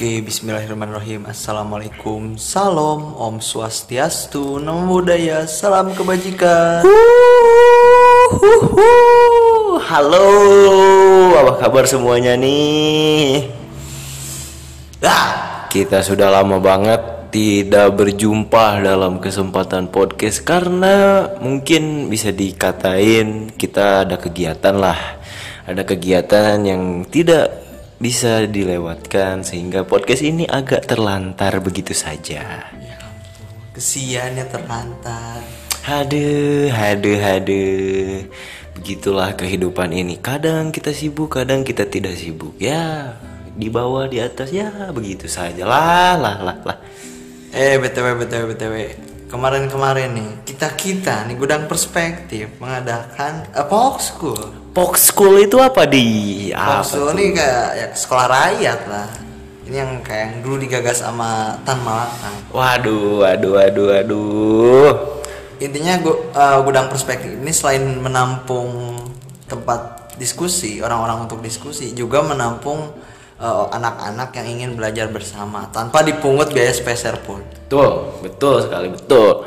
Oke, bismillahirrahmanirrahim. Assalamualaikum, salam, om swastiastu, namo buddhaya, salam kebajikan. Halo, apa kabar semuanya nih? Ah, kita sudah lama banget tidak berjumpa dalam kesempatan podcast karena mungkin bisa dikatain kita ada kegiatan lah. Ada kegiatan yang tidak bisa dilewatkan sehingga podcast ini agak terlantar begitu saja. Ya ampun, kesiannya terlantar. Haduh, haduh, haduh. Begitulah kehidupan ini. Kadang kita sibuk, kadang kita tidak sibuk. Ya, di bawah, di atas, ya begitu saja. Lah, lah, lah, lah. Eh, btw, btw, btw. Kemarin-kemarin nih, kita kita nih gudang perspektif mengadakan uh, Pok School. Pok School itu apa di? Pok School ini kayak ya, sekolah rakyat lah. Ini yang kayak yang dulu digagas sama Tan Malaka. Waduh, waduh, waduh, waduh. intinya gu- uh, gudang perspektif ini selain menampung tempat diskusi orang-orang untuk diskusi juga menampung uh, anak-anak yang ingin belajar bersama tanpa dipungut biaya speser pun Betul, betul sekali, betul.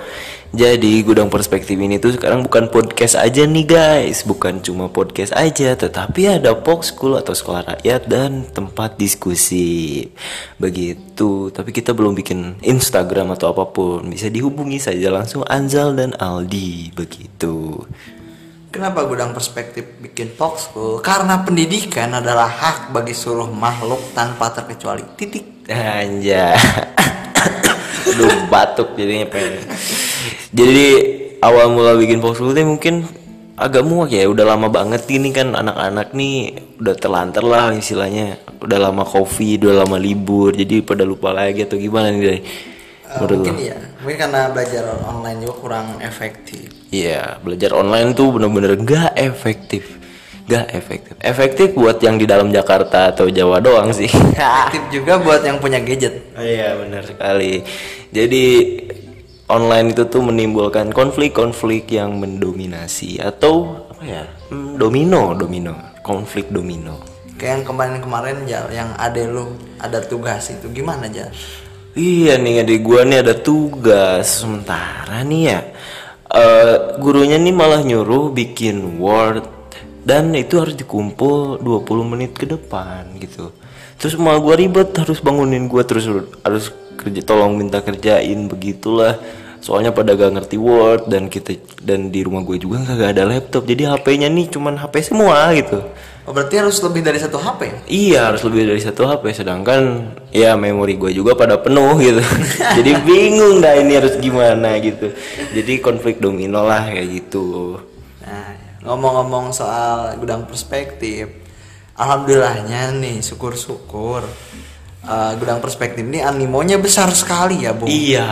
Jadi gudang perspektif ini tuh sekarang bukan podcast aja nih guys, bukan cuma podcast aja, tetapi ada Pok School atau sekolah rakyat dan tempat diskusi. Begitu. Tapi kita belum bikin Instagram atau apa pun. Bisa dihubungi saja langsung Anzal dan Aldi begitu. Kenapa gudang perspektif bikin Fox School? Karena pendidikan adalah hak bagi seluruh makhluk tanpa terkecuali. Titik. Anja. Aduh batuk jadinya pengen. Jadi awal mula bikin Fox School teh mungkin agak muak ya. Udah lama banget ini kan anak-anak nih udah terlantar lah istilahnya. Udah lama covid udah lama libur jadi pada lupa lagi atau gimana nih Uh, mungkin ya mungkin karena belajar online juga kurang efektif Iya belajar online tuh bener-bener gak efektif gak efektif efektif buat yang di dalam Jakarta atau Jawa doang sih efektif juga buat yang punya gadget Oh iya benar sekali. Jadi online itu tuh menimbulkan konflik-konflik yang mendominasi atau apa ya? Hmm, domino, domino, konflik domino. kayak yang kemarin-kemarin yang ade lu ada tugas itu gimana Jal? Iya nih adik gua nih ada tugas sementara nih ya. eh, gurunya nih malah nyuruh bikin word dan itu harus dikumpul 20 menit ke depan gitu. Terus malah gua ribet harus bangunin gua terus harus kerja tolong minta kerjain begitulah. Soalnya pada gak ngerti word dan kita dan di rumah gue juga gak ada laptop jadi HP-nya nih cuman HP semua gitu. Oh berarti harus lebih dari satu HP? Iya harus lebih dari satu HP sedangkan ya memori gue juga pada penuh gitu jadi bingung dah ini harus gimana gitu jadi konflik domino lah kayak gitu Nah, ngomong-ngomong soal gudang perspektif, alhamdulillahnya nih, syukur-syukur eh, gudang perspektif ini animonya besar sekali ya, Bung. iya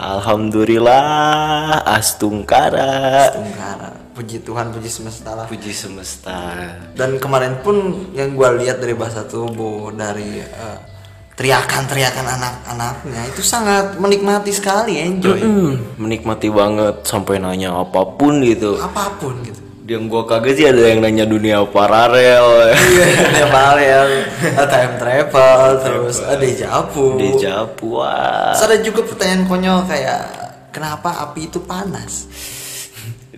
alhamdulillah astungkara Tungkara. Puji Tuhan, puji semesta lah. puji semesta Dan kemarin pun yang gua lihat dari bahasa tubuh, dari eh, teriakan-teriakan anak-anaknya itu sangat menikmati sekali, enjoy. Hmm, menikmati banget sampai nanya apa pun gitu Apa pun gitu. yang gua kaget sih ada yang nanya dunia paralel Iya, ada ya, time travel, terus ada japu. Dejapu wah Terus ada juga pertanyaan konyol kayak kenapa api itu panas?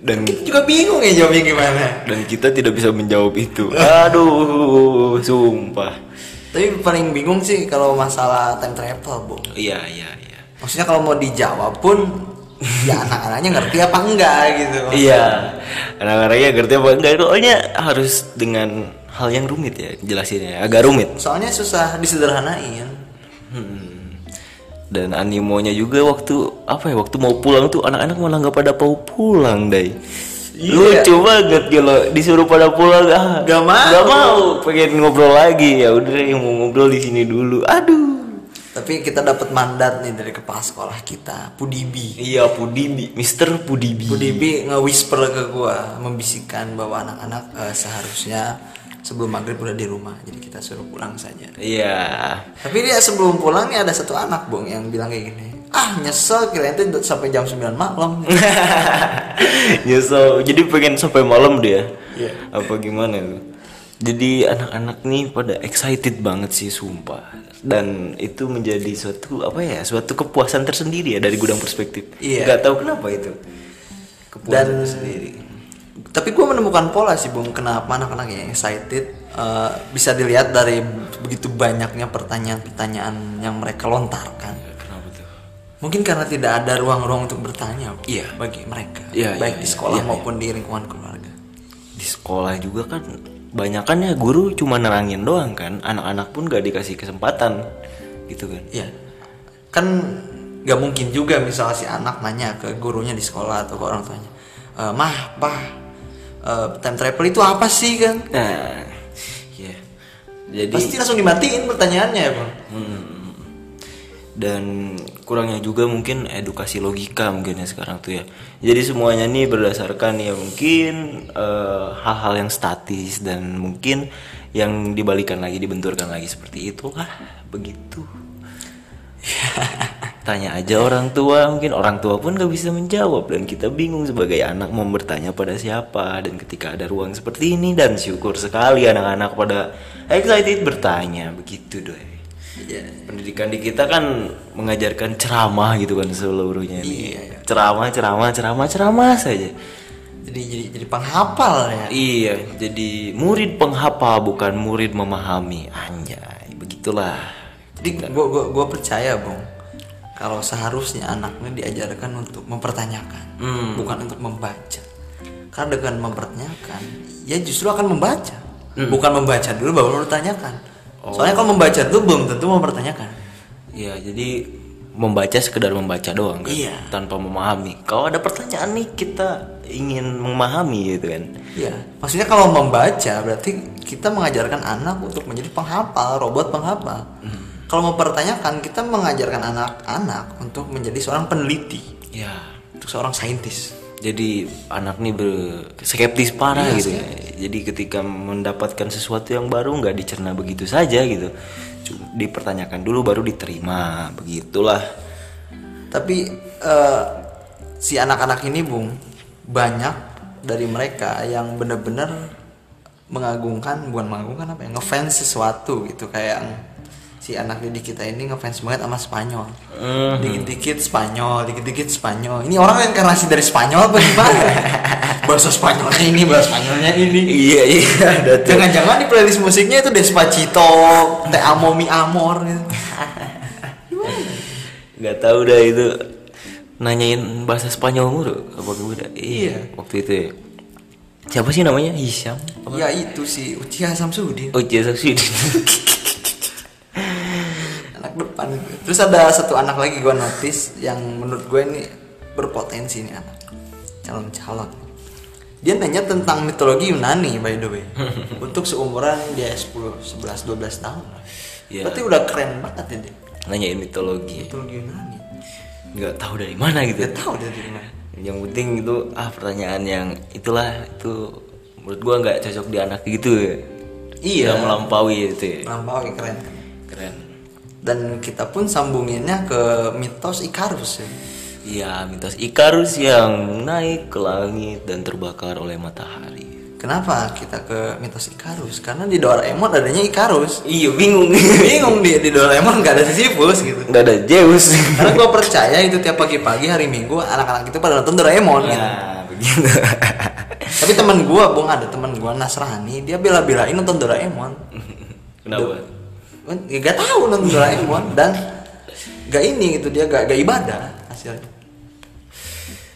Dan Kita juga bingung ya jawabnya gimana. dan kita tidak bisa menjawab itu aduh sumpah Tapi paling bingung sih kalau masalah time travel, Bu. iya iya iya Maksudnya kalau mau dijawab pun ya anak-anaknya ngerti apa enggak gitu. iya anak-anaknya ngerti apa enggak soalnya harus dengan hal yang rumit ya jelasinnya agak rumit Soalnya susah disederhanain. Hmm. Dan animonya juga waktu apa ya waktu mau pulang tuh anak-anak malah nggak pada mau pulang deh Iya. lucu banget kalau disuruh pada pulang ah Gak mau. nggak mau. Pengen ngobrol lagi. Ya udah yang mau ngobrol di sini dulu. Aduh. Tapi kita dapat mandat nih dari kepala sekolah kita, Pudibi. iya Pudibi. Mister Pudibi. Pudibi nge-whisper ke gua, membisikkan bahwa anak-anak eh, seharusnya sebelum maghrib udah di rumah, jadi kita suruh pulang saja. iya Tapi dia sebelum pulang nih ada satu anak bung yang bilang kayak gini, ah nyesel kirain itu sampai jam 9 malam. nyesel jadi pengen sampai malam dia Iya. apa gimana tuh Jadi anak-anak nih pada excited banget sih sumpah dan itu menjadi suatu apa ya suatu kepuasan tersendiri ya dari gudang perspektif. Iya. Gak tahu kenapa itu kepuasan Dan- tersendiri. Tapi gue menemukan pola sih bung kenapa anak-anak yang excited eh, bisa dilihat dari begitu banyaknya pertanyaan-pertanyaan yang mereka lontarkan. Kenapa tuh? Mungkin karena tidak ada ruang-ruang untuk bertanya Iya. bagi mereka, Iya, baik iya, di iya, sekolah iya, maupun di lingkungan keluarga. Di sekolah juga kan banyakan ya guru cuma nerangin doang kan, anak-anak pun gak dikasih kesempatan gitu kan. Iya, kan nggak mungkin juga misalnya si anak nanya ke gurunya di sekolah atau ke orang tuanya, "Eh, mah, pah, eh, time travel itu apa sih kan? Nah, ya. Jadi Pasti langsung dimatiin pertanyaannya ya bang. dan kurangnya juga mungkin edukasi logika mungkin ya sekarang tuh ya jadi semuanya nih berdasarkan ya mungkin eh, hal-hal yang statis dan mungkin yang dibalikan lagi dibenturkan lagi seperti itu ah begitu tanya aja orang tua mungkin orang tua pun gak bisa menjawab dan kita bingung sebagai anak mau bertanya pada siapa dan ketika ada ruang seperti ini dan syukur sekali anak-anak pada excited bertanya begitu doy Iya. pendidikan di kita kan mengajarkan ceramah gitu kan seluruhnya nih. Iya, iya. ceramah ceramah ceramah ceramah saja Jadi jadi jadi penghafal ya. iya jadi murid penghafal bukan murid memahami anjay begitulah Jadi gua gua gua percaya bang kalau seharusnya anaknya diajarkan untuk mempertanyakan, Hmm. bukan untuk membaca. Karena dengan mempertanyakan, ya justru akan membaca, Hmm. bukan membaca dulu baru mempertanyakan. Oh. Soalnya kalau membaca dulu belum tentu mempertanyakan. Iya, jadi membaca sekedar membaca doang kan, Iya. tanpa memahami. Kalau ada pertanyaan nih kita ingin memahami gitu kan. Iya, maksudnya kalau membaca berarti kita mengajarkan anak untuk menjadi penghafal, robot penghafal. Hmm. Kalau mempertanyakan, kita mengajarkan anak-anak untuk menjadi seorang peneliti, Ya, untuk seorang saintis. jadi anak nih berskeptis parah Iya, gitu ya. Jadi ketika mendapatkan sesuatu yang baru nggak dicerna begitu saja gitu. Cuma dipertanyakan dulu baru diterima, begitulah. Tapi eh, si anak-anak ini, Bung, banyak dari mereka yang benar-benar mengagungkan, bukan mengagungkan apa ya, ngefans sesuatu gitu kayak si anak didik kita ini ngefans banget sama Spanyol. Mhm. Dikit-dikit Spanyol, dikit-dikit Spanyol. Ini orang reinkarnasi dari Spanyol apa gimana? bahasa Spanyolnya ini, bahasa Spanyolnya ini. Iya iya. Jangan-jangan di playlist musiknya itu Despacito, Te Amo Mi Amor gitu. nggak tahu dah itu nanyain bahasa Spanyol mulu apa udah Iya. waktu itu ya. siapa sih namanya Hisyam Ya itu si Uchiha Samsudin. oh jasa sih anak depan terus ada satu anak lagi gue notice yang menurut gue ini berpotensi nih anak. Calon calon. Dia nanya tentang mitologi Yunani by the way. Untuk seumuran dia 10 11 12 tahun Iya. berarti udah keren banget ya dia nanyain mitologi. Mitologi Yunani. Nggak tahu dari mana gitu. Gak tahu dia dari mana. Yang penting itu ah pertanyaan yang itulah itu menurut gua nggak cocok di anak gitu. Ya Iya. Melampaui itu ya. Melampaui keren. Keren dan kita pun sambunginnya ke mitos Ikarus ya Iya, mitos Ikarus yang naik ke langit dan terbakar oleh matahari. kenapa kita ke mitos Ikarus karena di Doraemon adanya Ikarus Iya, bingung. bingung di di Doraemon gak ada Sisyphus gitu Nggak ada Zeus. Karena gue percaya itu tiap pagi-pagi hari Minggu anak-anak itu pada nonton Doraemon gitu. Nah, begitu. Tapi teman gue, bung ada teman gue Nasrani, dia bela-belain nonton Doraemon. Kenapa? Ya, gak tahu nonton Doraemon dan gak ini gitu dia gak, gak ibadah hasilnya.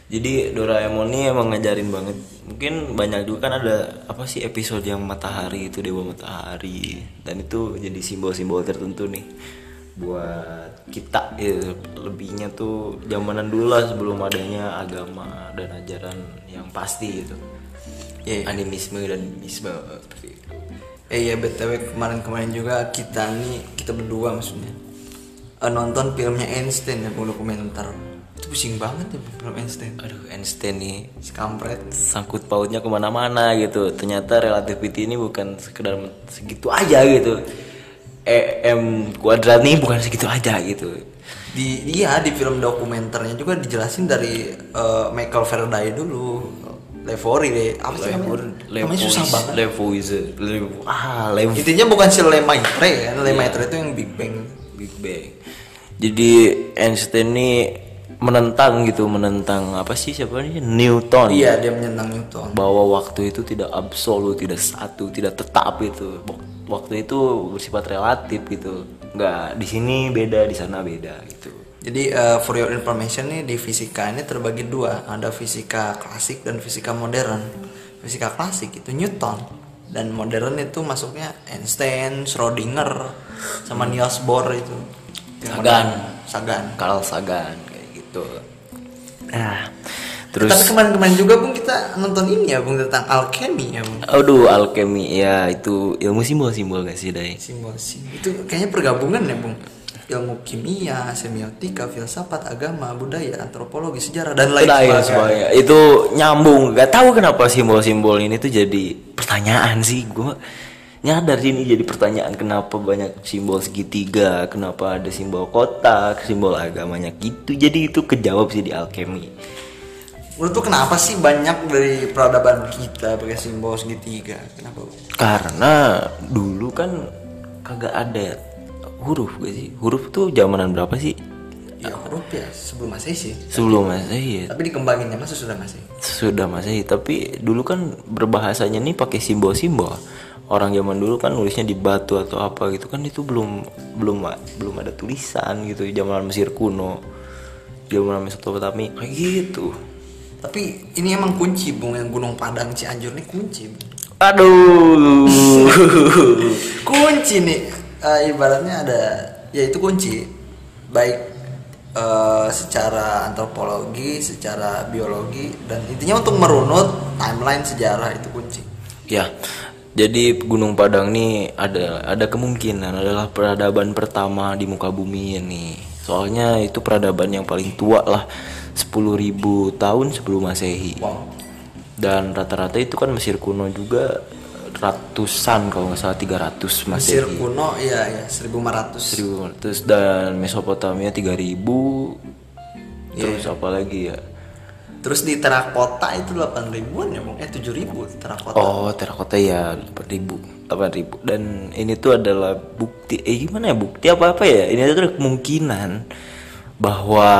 Jadi Doraemon ini emang ngajarin banget. Mungkin banyak juga kan ada apa sih episode yang matahari itu dewa matahari dan itu jadi simbol-simbol tertentu nih buat kita ya, lebihnya tuh zamanan dulu lah sebelum adanya agama dan ajaran yang pasti gitu. Iya. Animisme dan misme seperti itu. Eh ya btw kemarin-kemarin juga kita nih kita berdua maksudnya eh, nonton filmnya Einstein ya dokumenter. Itu pusing banget ya film Einstein. Aduh Einstein nih Si kampret. sangkut pautnya ke mana-mana gitu ternyata relativity ini bukan sekedar segitu aja gitu e m kuadrat nih bukan segitu aja gitu di iya di film dokumenternya juga dijelasin dari eh, Michael Faraday dulu Levori deh. Apa sih namanya? Namanya susah banget. Levoize, Levo, ah, Levo, Intinya bukan si Le Maitre kan. Le Maitre itu yang Big Bang. Big Bang. Jadi Einstein ini menentang gitu, menentang apa sih siapa nih Newton. Iya, dia menyenang Newton. Bahwa waktu itu tidak absolut, tidak satu, tidak tetap itu. Wak- Waktu itu bersifat relatif gitu. Nggak di sini beda, di sana beda gitu. Jadi uh, for your information nih di fisika ini terbagi dua, ada fisika klasik dan fisika modern. Fisika klasik itu Newton dan modern itu masuknya Einstein, Schrödinger, sama Niels Bohr itu. Sagan. Sagan. Carl Sagan kayak gitu. Ah, Tapi terus kemarin-kemarin juga Bung kita nonton ini ya Bung tentang alkemi ya Bung. aduh alkemi ya itu ilmu simbol-simbol gak sih, Dai? Simbol simbol itu kayaknya pergabungan ya Bung. Ilmu kimia, semiotika, filsafat, agama, budaya, antropologi, sejarah dan lain Lain sebagainya. Itu nyambung. Gak tahu kenapa simbol-simbol ini tuh jadi pertanyaan sih. Gue nyadar sih ini jadi pertanyaan kenapa banyak simbol segitiga, kenapa ada simbol kotak, simbol agamanya gitu. Jadi itu kejawab sih di alkemi. Menurut tuh kenapa sih banyak dari peradaban kita pakai simbol segitiga? Kenapa? Karena dulu kan kagak ada huruf gak sih? Huruf tuh zamanan berapa sih? Ya huruf ya sebelum masehi sih. Sebelum Masehi ya. Tapi dikembanginnya masa sudah masehi. Sudah Masehi, tapi dulu kan berbahasanya nih pakai simbol-simbol. Orang zaman dulu kan nulisnya di batu atau apa gitu kan itu belum belum belum ada tulisan gitu zaman Mesir kuno. Zaman Mesopotamia kayak gitu. Tapi ini emang kunci bung yang Gunung Padang Cianjur ini kunci. Bung. Aduh. kunci nih eh, ibaratnya ada ya itu kunci baik eh, secara antropologi, secara biologi dan intinya untuk merunut timeline sejarah itu kunci. Ya, jadi Gunung Padang nih ada ada kemungkinan adalah peradaban pertama di muka bumi ini. Soalnya itu peradaban yang paling tua lah, 10.000 tahun sebelum Masehi. Wow. Dan rata-rata itu kan Mesir kuno juga ratusan kalau nggak salah 300 Mesir Masehi. kuno iya ya 1500. 1500 dan Mesopotamia 3000 terus apa lagi ya? Terus di terakota itu 8 ribuan ya bung? Eh 7 ribu terakota. Oh, terakota ya 8000, 8000. Dan ini tuh adalah bukti eh gimana ya bukti apa-apa ya? Ini tuh kemungkinan bahwa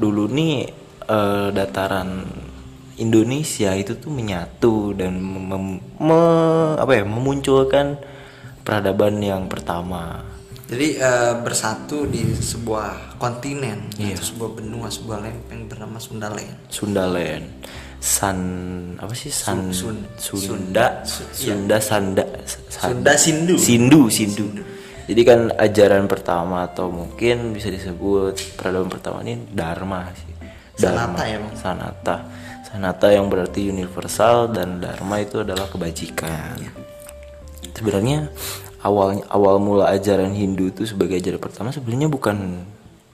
dulu nih eh, dataran Indonesia itu tuh menyatu dan mem- me- apa ya memunculkan peradaban yang pertama. Jadi eh, bersatu di sebuah kontinen Iya. atau sebuah benua, sebuah lempeng bernama Sundaland. Sundaland. San apa sih San Sun- Sunda Sun- Sunda Sanda San- Sunda Sindu. Sindu Sindu. Jadi kan ajaran pertama atau mungkin bisa disebut peradaban pertama ini Dharma sih. Sanata ya, Bang? Sanata. Sanata yang berarti universal dan Dharma itu adalah kebajikan. Sebenarnya awal awal mula ajaran Hindu itu sebagai ajaran pertama sebenarnya bukan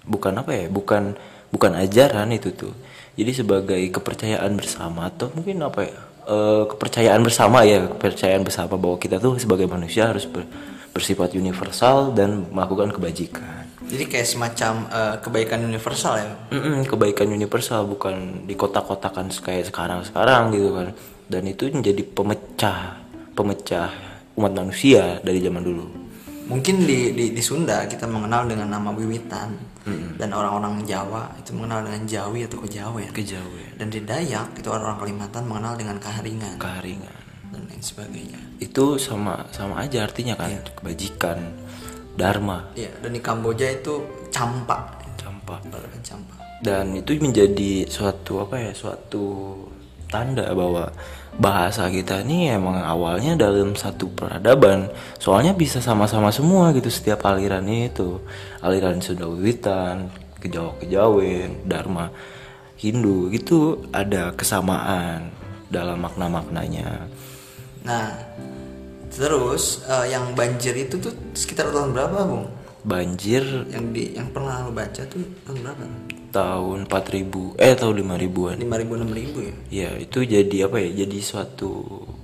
bukan apa ya? Bukan bukan ajaran itu tuh. Jadi sebagai kepercayaan bersama atau mungkin apa ya? eh, kepercayaan bersama ya, kepercayaan bersama bahwa kita tuh sebagai manusia harus ber- bersifat universal dan melakukan kebajikan. Jadi kayak semacam eh, kebaikan universal ya. Mm-mm, kebaikan universal bukan di kotak-kotakan kayak sekarang-sekarang gitu kan. Dan itu menjadi pemecah pemecah umat manusia dari zaman dulu. Mungkin di, di di Sunda kita mengenal dengan nama Wiwitan dan orang-orang Jawa itu mengenal dengan Jawi atau Kejawen. Kejauhan, Dan di Dayak itu orang-orang Kalimantan mengenal dengan Kaharingan keharingan. dan lain sebagainya. Itu sama sama aja artinya kan kebajikan, dharma, Iya, dan di Kamboja itu campak. campak. Campak. dan itu menjadi suatu apa ya suatu tanda bahwa bahasa kita ini emang awalnya dalam satu peradaban soalnya bisa sama-sama semua gitu setiap aliran itu aliran Sunda Wiwitan Kejawa Kejawen Dharma Hindu itu ada kesamaan dalam makna-maknanya Nah, terus eh, yang banjir itu tuh sekitar tahun berapa, Bung? banjir Yang di yang pernah lo baca tuh tahun berapa? tahun 4000 eh tahun 5000-an 5000 6000 ya. Ya itu jadi apa ya? Jadi suatu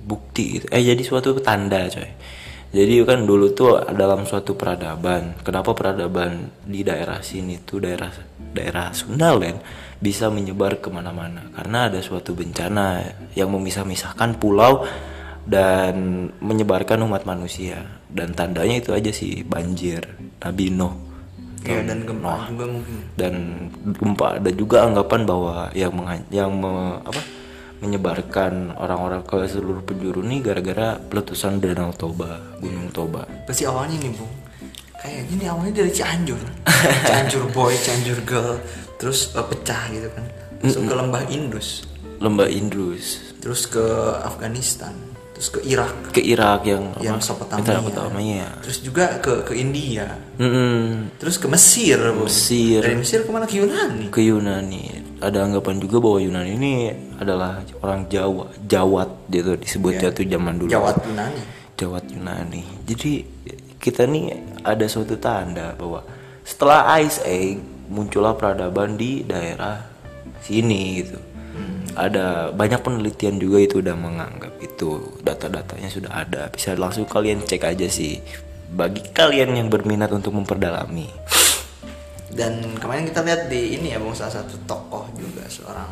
bukti gitu. Eh jadi suatu tanda coy. Jadi kan dulu tuh dalam suatu peradaban. Kenapa peradaban di daerah sini tuh daerah daerah Sundaland bisa menyebar ke mana-mana? Karena ada suatu bencana yang memisah-misahkan pulau dan menyebarkan umat manusia. Dan tandanya itu aja sih banjir, Nabi Nuh. ya dan gempa juga mungkin. Dan gempa ada juga anggapan bahwa yang mengha- yang me- apa? menyebarkan orang-orang ke seluruh penjuru nih gara-gara peletusan Danau Toba, Gunung Toba. pasti awalnya nih bung. Kayaknya nih awalnya dari Cianjur. Cianjur boy Cianjur girl. Terus eh, pecah gitu kan. Masuk ke lembah Indus. Lembah Indus. Terus ke Afghanistan terus ke Irak ke Irak yang yang? Mesopotamia Mesopotamia. terus juga ke ke India Mm-mm. terus ke Mesir. Mesir. dari Mesir ke mana ke Yunani ke Yunani. Ada anggapan juga bahwa Yunani ini adalah orang Jawa, Jawat gitu disebutnya tuh zaman dulu. Jawat Yunani Jawat Yunani. Jadi kita nih ada suatu tanda bahwa setelah Ice Age muncullah peradaban di daerah sini gitu. Ada banyak penelitian juga itu udah menganggap itu data-datanya sudah ada. Bisa langsung kalian cek aja sih. Bagi kalian yang berminat untuk memperdalami. dan kemarin kita lihat di ini ya bung salah satu tokoh juga seorang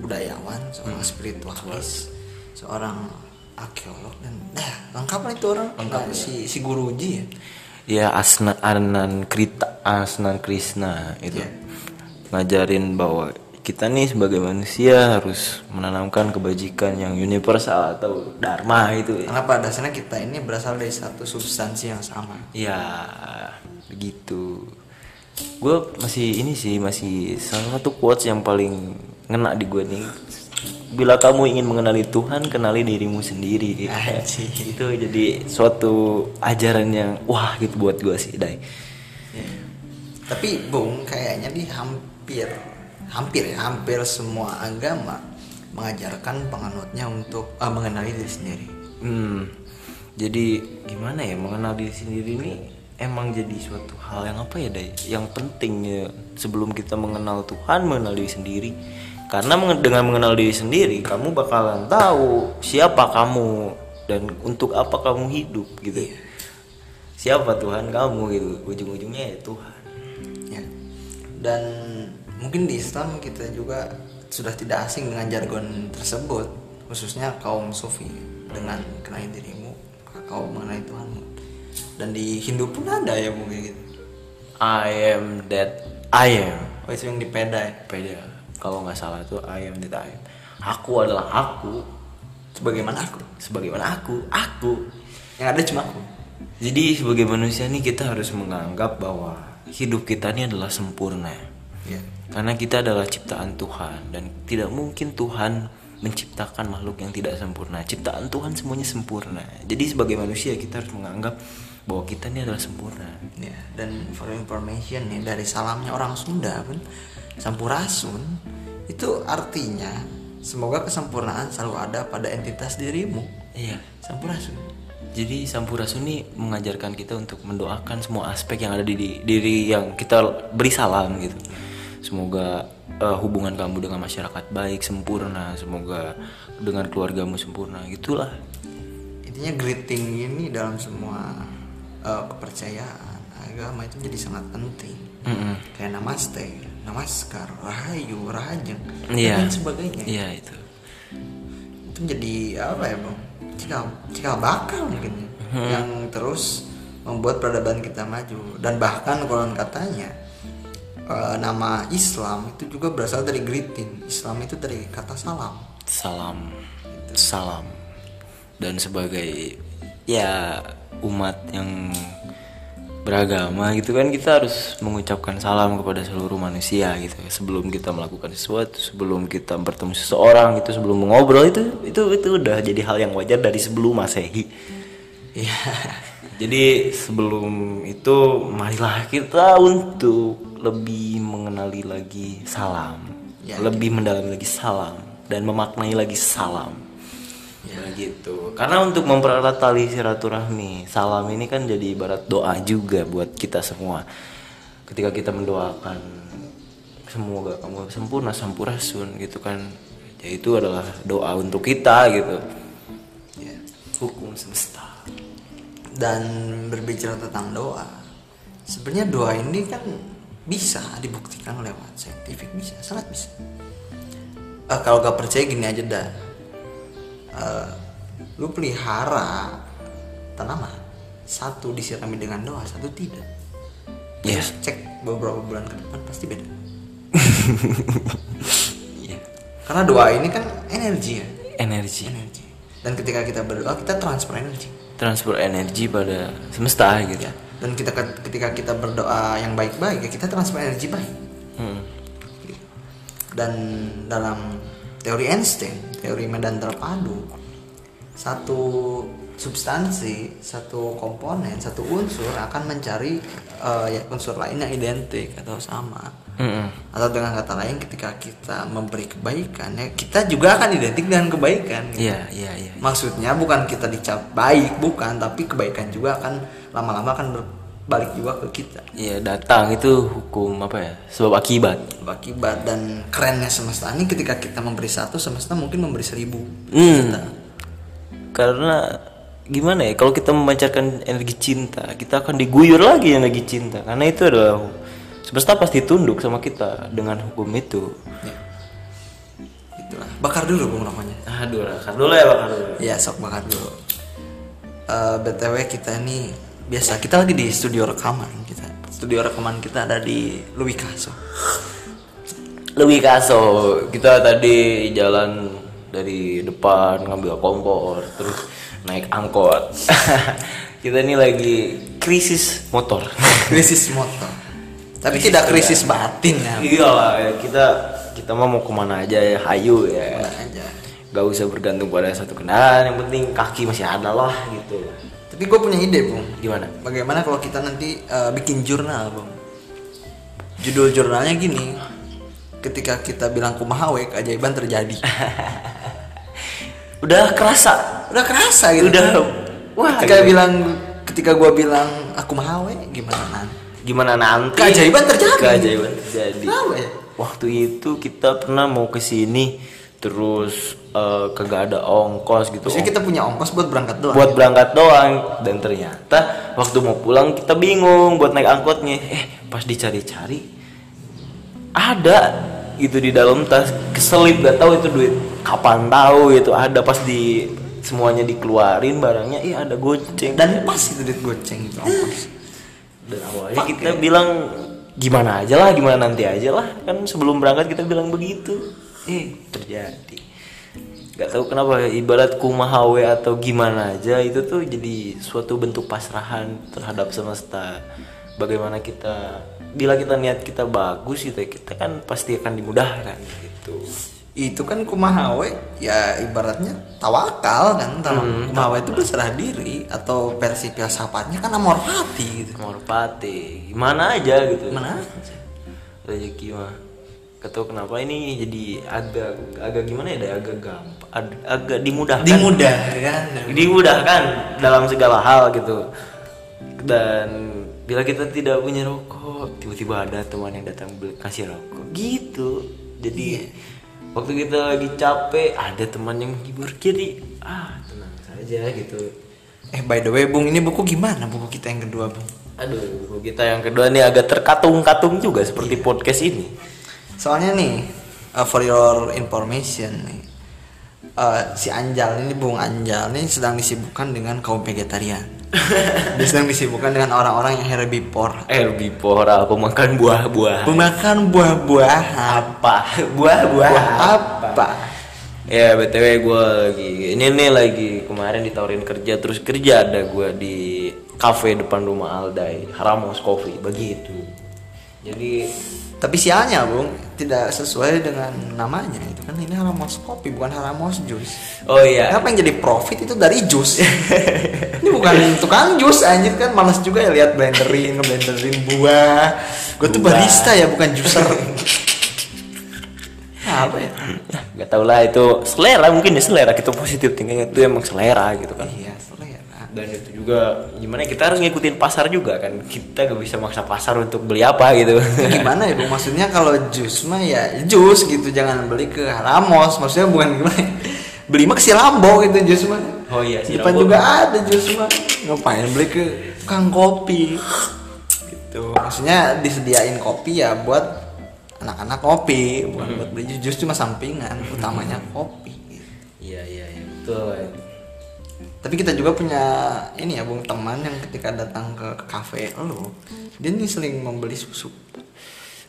budayawan seorang spiritualis seorang arkeolog dan nah lengkap lah itu orang Nah, si si guruji ya Ya Asna Anan Krita Asnan Krishna itu ngajarin bahwa kita nih sebagai manusia harus menanamkan kebajikan yang universal atau dharma itu ya. karena pada dasarnya kita ini berasal dari satu substansi yang sama Ya begitu. Gue masih ini sih masih salah satu quotes yang paling ngena di gue nih. Bila kamu ingin mengenali Tuhan, kenali dirimu sendiri. Itu jadi suatu ajaran yang wah gitu buat gue sih, Dai. Ya. tapi bung kayaknya di hampir hampir ya hampir semua agama mengajarkan penganutnya untuk ah, mengenali diri sendiri Hmm. Jadi gimana ya mengenal diri sendiri ini emang jadi suatu hal yang apa ya Day? Yang penting ya sebelum kita mengenal Tuhan mengenal diri sendiri. Karena dengan mengenal diri sendiri kamu bakalan tahu siapa kamu dan untuk apa kamu hidup gitu. Siapa Tuhan kamu gitu. Ujung-ujungnya ya Tuhan. ya dan mungkin di Islam kita juga sudah tidak asing dengan jargon tersebut khususnya kaum sufi dengan kenali dirimu kau mengenali Tuhanmu dan di Hindu pun ada ya mungkin gitu I am that I am. oh itu yang di peda ya Beda. Kalau nggak salah itu I am that I am. Aku adalah aku sebagaimana aku sebagaimana aku, aku. yang ada cuma aku Jadi sebagai manusia nih kita harus menganggap bahwa hidup kita ini adalah sempurna. Ya Karena kita adalah ciptaan Tuhan dan tidak mungkin Tuhan menciptakan makhluk yang tidak sempurna. Ciptaan Tuhan semuanya sempurna. Jadi sebagai manusia kita harus menganggap bahwa kita ini adalah sempurna. Ya, dan for information nih dari salamnya orang Sunda pun Sampurasun itu artinya semoga kesempurnaan selalu ada pada entitas dirimu. Iya. Sampurasun. Jadi Sampurasun ini mengajarkan kita untuk mendoakan semua aspek yang ada di di- diri yang kita beri salam gitu. Semoga eh, hubungan kamu dengan masyarakat baik sempurna, semoga dengan keluargamu sempurna. Gitulah. Intinya greeting ini dalam semua eh, kepercayaan agama itu jadi sangat penting. Mm-mm. Kayak namaste, namaskar, rahayu, rahajeng, Iya. dan sebagainya. Iya itu. Itu menjadi apa ya, Bang? Cikal, cikal bakal mungkin ya. Hmm. yang terus membuat peradaban kita maju dan bahkan konon katanya eh, nama Islam itu juga berasal dari greeting. Islam itu dari kata salam. Salam, salam. Dan sebagai ya umat yang beragama gitu kan kita harus mengucapkan salam kepada seluruh manusia gitu sebelum kita melakukan sesuatu sebelum kita bertemu seseorang gitu sebelum mengobrol itu itu itu udah jadi hal yang wajar dari sebelum masehi Iya. jadi sebelum itu marilah kita untuk lebih mengenali lagi salam Ya. lebih mendalami lagi salam dan memaknai lagi salam. Ya. Gitu. Karena untuk mempererat tali silaturahmi salam ini kan jadi ibarat doa juga buat kita semua. Ketika kita mendoakan semoga kamu sempurna sampurasun gitu kan. Ya itu adalah doa untuk kita gitu. Ya. hukum semesta. Dan berbicara tentang doa sebenarnya doa ini kan bisa dibuktikan lewat saintifik bisa sangat bisa. Eh, kalau gak percaya gini aja dah. Eh, lu pelihara tanaman. Satu disirami dengan doa satu tidak. Iya. Terus cek beberapa bulan ke depan pasti beda. Iya. karena doa ini kan energi ya. Energi. energi. Dan ketika kita berdoa kita transfer energi. Transfer energi pada semesta gitu. ya dan kita ketika kita berdoa yang baik-baik ya kita transfer energi baik Hmm. dan dalam teori Einstein teori medan terpadu satu substansi satu komponen satu unsur akan mencari eh, ya, unsur lain yang identik atau sama Mm-mm. atau dengan kata lain ketika kita memberi kebaikan ya kita juga akan identik dengan kebaikan gitu. Iya, iya, iya. maksudnya bukan kita dicap baik bukan tapi kebaikan juga akan lama-lama akan berbalik juga ke kita Iya, datang itu hukum apa ya? Sebab akibat. akibat dan kerennya semesta ini ketika kita memberi satu semesta mungkin memberi seribu Hmm. Karena gimana ya? Kalau kita memancarkan energi cinta, kita akan diguyur lagi energi cinta. Karena itu adalah semesta pasti tunduk sama kita dengan hukum itu. ya. itulah bakar dulu bung rokoknya Aduh, bakar dulu ya, bakar dulu. ya sok bakar dulu Eh, btw kita ini biasa kita lagi di studio rekaman kita studio rekaman kita ada di Louis Caso Lebih kaso, kita tadi jalan dari depan ngambil kompor, terus naik angkot. kita ini lagi krisis motor. krisis motor tapi tidak krisis batin ya Iyalah, ya, kita kita mah mau ke mana aja ya, hayu ya. Mana aja Gak usah bergantung pada satu kendaraan, yang penting kaki masih ada lah gitu. tapi gue punya ide bung Gimana? bagaimana kalau kita nanti eh, bikin jurnal bung judul jurnalnya gini ketika kita bilang kumahawe keajaiban terjadi Udah kerasa, udah kerasa gitu udah wah. ketika gitu. bilang ketika gua bilang aku mahawe gimana nanti gimana nanti? Keajaiban terjadi. Keajaiban terjadi. Kenapa ya? Waktu itu kita pernah mau ke sini terus eh, kagak ada ongkos gitu. Maksudnya kita punya ongkos buat berangkat doang buat berangkat doang dan ternyata waktu mau pulang kita bingung buat naik angkotnya eh pas dicari-cari ada gitu di dalam tas keselip gak tahu itu duit kapan tahu itu ada pas di semuanya dikeluarin barangnya iya ada goceng dan pas itu duit goceng itu ongkos dan awalnya kita bilang gimana aja lah gimana nanti aja lah. Kan sebelum berangkat kita bilang begitu. Eh terjadi. Nggak tahu kenapa ibarat kumahawe atau gimana aja itu tuh jadi suatu bentuk pasrahan terhadap semesta. Bagaimana kita bila kita niat kita bagus gitu ya, kita kan pasti akan dimudahkan gitu itu kan kumahawe ya ibaratnya tawakal kan tawa- Hmm, kumahawe itu berserah diri atau versi filsafatnya kan amor fati gitu. Morpati gimana aja gitu. Mana rezeki mah. Gak tau kenapa ini jadi agak agak gimana ya agak gampang ag- agak dimudahkan. Dimudahkan. Dimudahkan dalam segala hal gitu. Dan bila kita tidak punya rokok tiba-tiba ada teman yang datang beli kasih rokok. Gitu. Jadi waktu kita lagi capek ada teman yang menghibur jadi ah tenang saja gitu. Eh by the way bung ini buku gimana? Buku kita yang kedua bung? Aduh buku kita yang kedua nih agak terkatung-katung juga seperti podcast ini. Soalnya nih uh, for your information nih uh, si Anjal ini Bung Anjal ini sedang disibukkan dengan kaum vegetarian dia sedang disibukkan dengan orang-orang yang herbivore herbivora pemakan buah-buah memakan buah-buahan. Apa? Buah-buah buah apa? Ya btw gue lagi ini nih lagi kemarin ditawarin kerja terus kerja ada gue di cafe depan rumah Aldai Haramos Coffee begitu. Jadi tapi sialnya Bung tidak sesuai dengan namanya itu kan ini Haramos kopi bukan Haramos jus oh iya Kenapa yang jadi profit itu dari jus? ini bukan tukang jus anjir kan malas juga ya lihat blenderin, ngeblenderin buah. Gue tuh barista ya bukan juicer. Nah, apa ya? nggak tau lah itu selera mungkin ya selera kita positif tinggal itu emang selera gitu kan Iya. Dan itu juga gimana ya, kita harus ngikutin pasar juga kan kita gak bisa maksa pasar untuk beli apa gitu gimana ya, Bu? Maksudnya kalau jus mah ya jus gitu, jangan beli ke Haramos. Maksudnya bukan gimana? ya? Beli mah ke si Lambo gitu jus mah. Oh iya, si depan Lambo. juga ada jus mah. ngapain beli ke kang kopi gitu maksudnya disediain kopi ya buat anak-anak kopi bukan buat beli jus cuma sampingan utamanya kopi iya iya iya betul tapi kita juga punya ini ya bung teman yang ketika datang ke kafe lo dia nih sering membeli susu.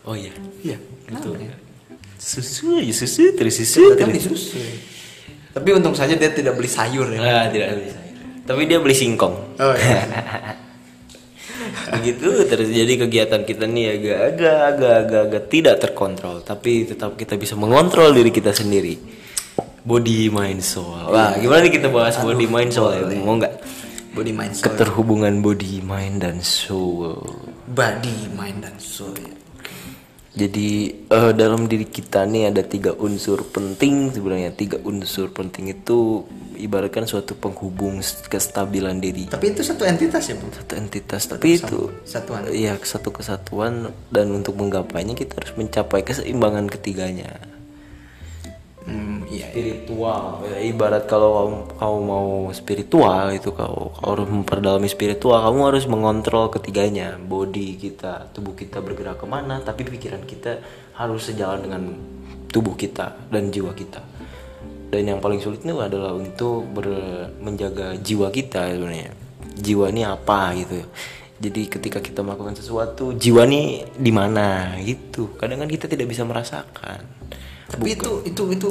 Oh iya? Iya. Betul. kenapa ya? susu ya susu terus susu terus susu. tapi untung saja dia tidak beli sayur ya. Ah tidak beli sayur. Tapi dia beli singkong. Oh iya. Begitu terus jadi kegiatan kita nih agak agak agak agak, agak tidak terkontrol. Tapi tetap kita bisa mengontrol diri kita sendiri body mind soul. Wah gimana nih kita bahas body mind soul ya? Mau nggak? Body mind soul. Keterhubungan body mind dan soul. Body mind dan soul ya. jadi eh, dalam diri kita nih ada tiga unsur penting sebenarnya. Tiga unsur penting itu ibaratkan suatu penghubung kestabilan diri. Tapi itu satu entitas ya bung satu entitas. Tapi itu satuan. Iya satu kesatuan. Dan untuk menggapainya kita harus mencapai keseimbangan ketiganya. Hmm, iya iya. Spiritual, ya, ibarat kalau kamu, kamu mau spiritual itu kau, harus memperdalami spiritual, kamu harus mengontrol ketiganya, body kita, tubuh kita bergerak ke mana, tapi pikiran kita harus sejalan dengan tubuh kita dan jiwa kita. Dan yang paling sulit itu adalah untuk ber- menjaga jiwa kita sebenarnya. Jiwa ini apa gitu. Jadi ketika kita melakukan sesuatu, jiwa nih di mana gitu. Kadang kan kita tidak bisa merasakan. Tapi itu itu itu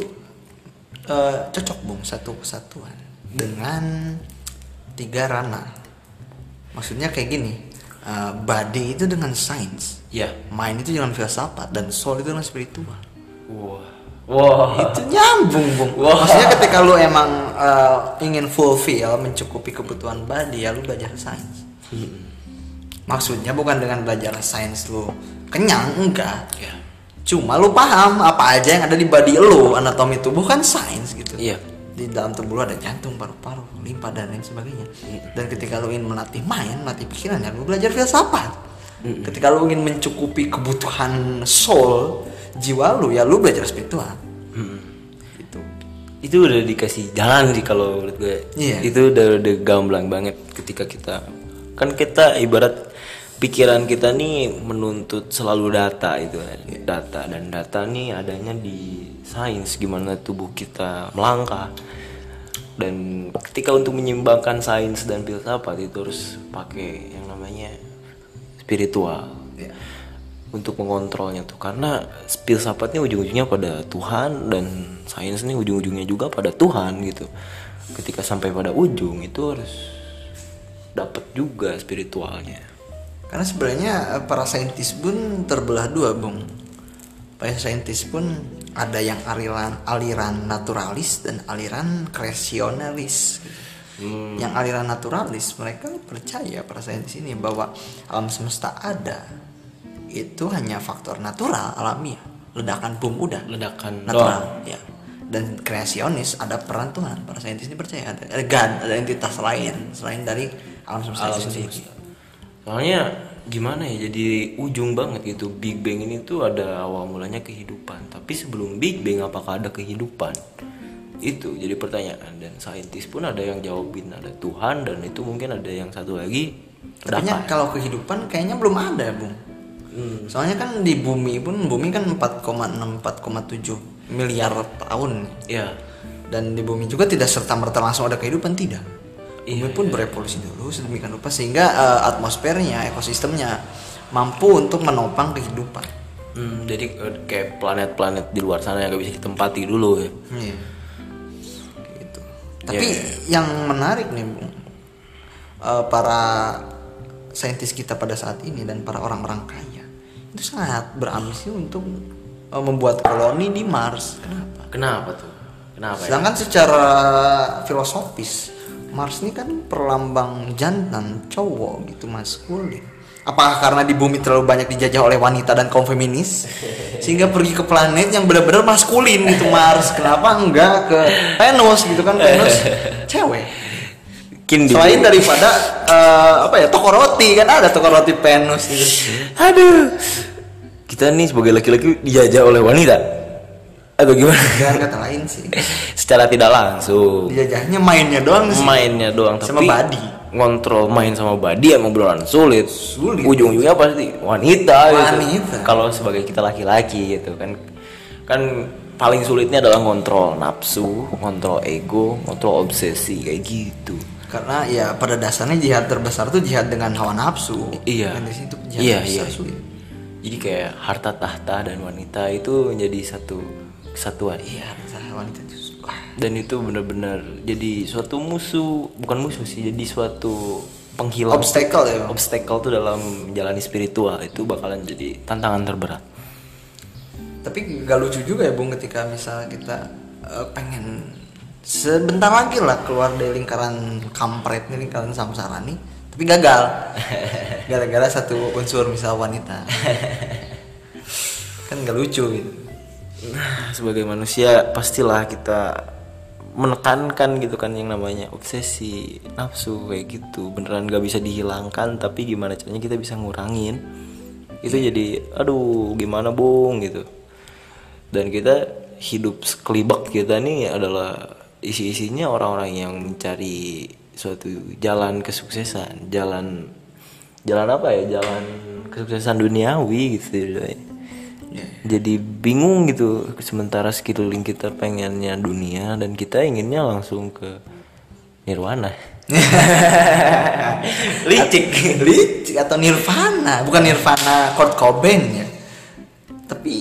eh, cocok bung satu kesatuan dengan tiga ranah maksudnya kayak gini eh, body itu dengan sains Ya. mind itu dengan filsafat dan soul itu dengan spiritual Wah. Wah. itu nyambung bung Wah. maksudnya ketika lu emang eh, ingin fulfill mencukupi kebutuhan body ya lu belajar sains maksudnya bukan dengan belajar sains lu kenyang enggak Ya. Cuma lu paham apa aja yang ada di body lu anatomi tubuh kan sains gitu. Iya. di dalam tubuh lu ada jantung paru-paru limpa dan lain sebagainya. Dan ketika lu ingin melatih mind melatih pikiran ya lu belajar filsafat. Ketika lu ingin mencukupi kebutuhan soul jiwa lu ya lu belajar spiritual. Gitu. Itu udah dikasih jalan sih kalau menurut gue. Iya. itu udah udah gamblang banget ketika kita kan kita ibarat pikiran kita nih menuntut selalu data itu kan data. Dan data nih adanya di sains gimana tubuh kita melangkah. Dan ketika untuk menyimbangkan sains dan filsafat itu harus pakai yang namanya spiritual. Ya. untuk mengontrolnya tuh. Karena filsafatnya ujung-ujungnya pada Tuhan dan sains nih ujung-ujungnya juga pada Tuhan gitu. Ketika sampai pada ujung itu harus dapat juga spiritualnya karena sebenarnya eh, para saintis pun terbelah dua bung. Para saintis pun ada yang aliran aliran naturalis dan aliran kreasionalis gitu. yang aliran naturalis mereka percaya para saintis ini bahwa alam semesta ada. Itu hanya faktor natural alamiah. Ledakan bom udah. Ledakan natural ya. Dan kreasionis ada peran Tuhan para saintis ini percaya. Ada, ada God ada entitas lain selain dari alam semesta alam itu sendiri. semesta soalnya gimana ya jadi ujung banget gitu Big Bang ini tuh ada awal mulanya kehidupan tapi sebelum Big Bang apakah ada kehidupan itu jadi pertanyaan dan saintis pun ada yang jawabin ada Tuhan dan itu mungkin ada yang satu lagi Tapi kalau kehidupan kayaknya belum ada, Bung. Hmm. Soalnya kan di bumi pun bumi kan 4,6 4,7 miliar tahun. ya Dan di bumi juga tidak serta merta langsung ada kehidupan tidak. Iya, Bumi pun berevolusi dulu sedemikian rupa sehingga eh, atmosfernya, ekosistemnya mampu untuk menopang kehidupan. Hmm, jadi eh, kayak planet-planet di luar sana yang gak bisa ditempati dulu ya. Iya. Gitu. Tapi yang menarik nih, Bung. eh, para saintis kita pada saat ini dan para orang-orang kaya itu sangat berambisi untuk eh, membuat koloni di Mars. Kenapa? Kenapa tuh? Kenapa ya? Sedangkan secara filosofis Mars ini kan perlambang jantan cowok gitu maskulin. Apakah karena di bumi terlalu banyak dijajah oleh wanita dan kaum feminis sehingga pergi ke planet yang benar-benar maskulin gitu Mars? Kenapa enggak ke Venus gitu kan Venus cewek? Mungkin di- Selain daripada eh, apa ya toko roti kan ada toko roti Venus gitu. Aduh. Kita nih sebagai laki-laki dijajah oleh wanita. Atau gimana? Dengan kata lain sih Secara tidak langsung. dijajahnya mainnya doang sih. Mainnya doang tapi Sama body. ngontrol main sama body emang beneran sulit. Sulit. Ujung-ujungnya pasti wanita, gitu. Wanita. Kalau sebagai kita laki-laki gitu kan. Kan paling sulitnya adalah ngontrol nafsu, ngontrol ego, ngontrol obsesi kayak gitu. karena ya pada dasarnya jihad terbesar tuh jihad dengan hawa nafsu Iya. Dan di situ jihad Iya, terbesar iya. sulit. Jadi kayak harta tahta dan wanita itu menjadi satu kesatuan. iya wanita itu Dan itu benar-benar jadi suatu musuh, bukan musuh sih, jadi suatu penghilang. Obstacle ya. Obstacle tuh dalam menjalani spiritual itu bakalan jadi tantangan terberat. tapi gak lucu juga ya bung ketika misal kita eh, pengen sebentar lagi lah keluar dari lingkaran kampret nih lingkaran samsara nih tapi gagal. Gara-gara satu unsur misal wanita. Kan gak lucu gitu Nah, sebagai manusia pastilah kita menekankan gitu kan yang namanya obsesi nafsu kayak gitu. Beneran gak bisa dihilangkan tapi gimana caranya kita bisa ngurangin? Itu jadi aduh gimana bung? Gitu. Dan kita hidup sekelibak kita nih adalah isi-isinya orang-orang yang mencari suatu jalan kesuksesan jalan jalan apa ya? Jalan kesuksesan duniawi gitu jadi bingung gitu sementara sekeliling kita pengennya dunia dan kita inginnya langsung ke nirwana. Licik. Licik atau nirvana? Bukan nirvana Kurt Cobain ya? Tapi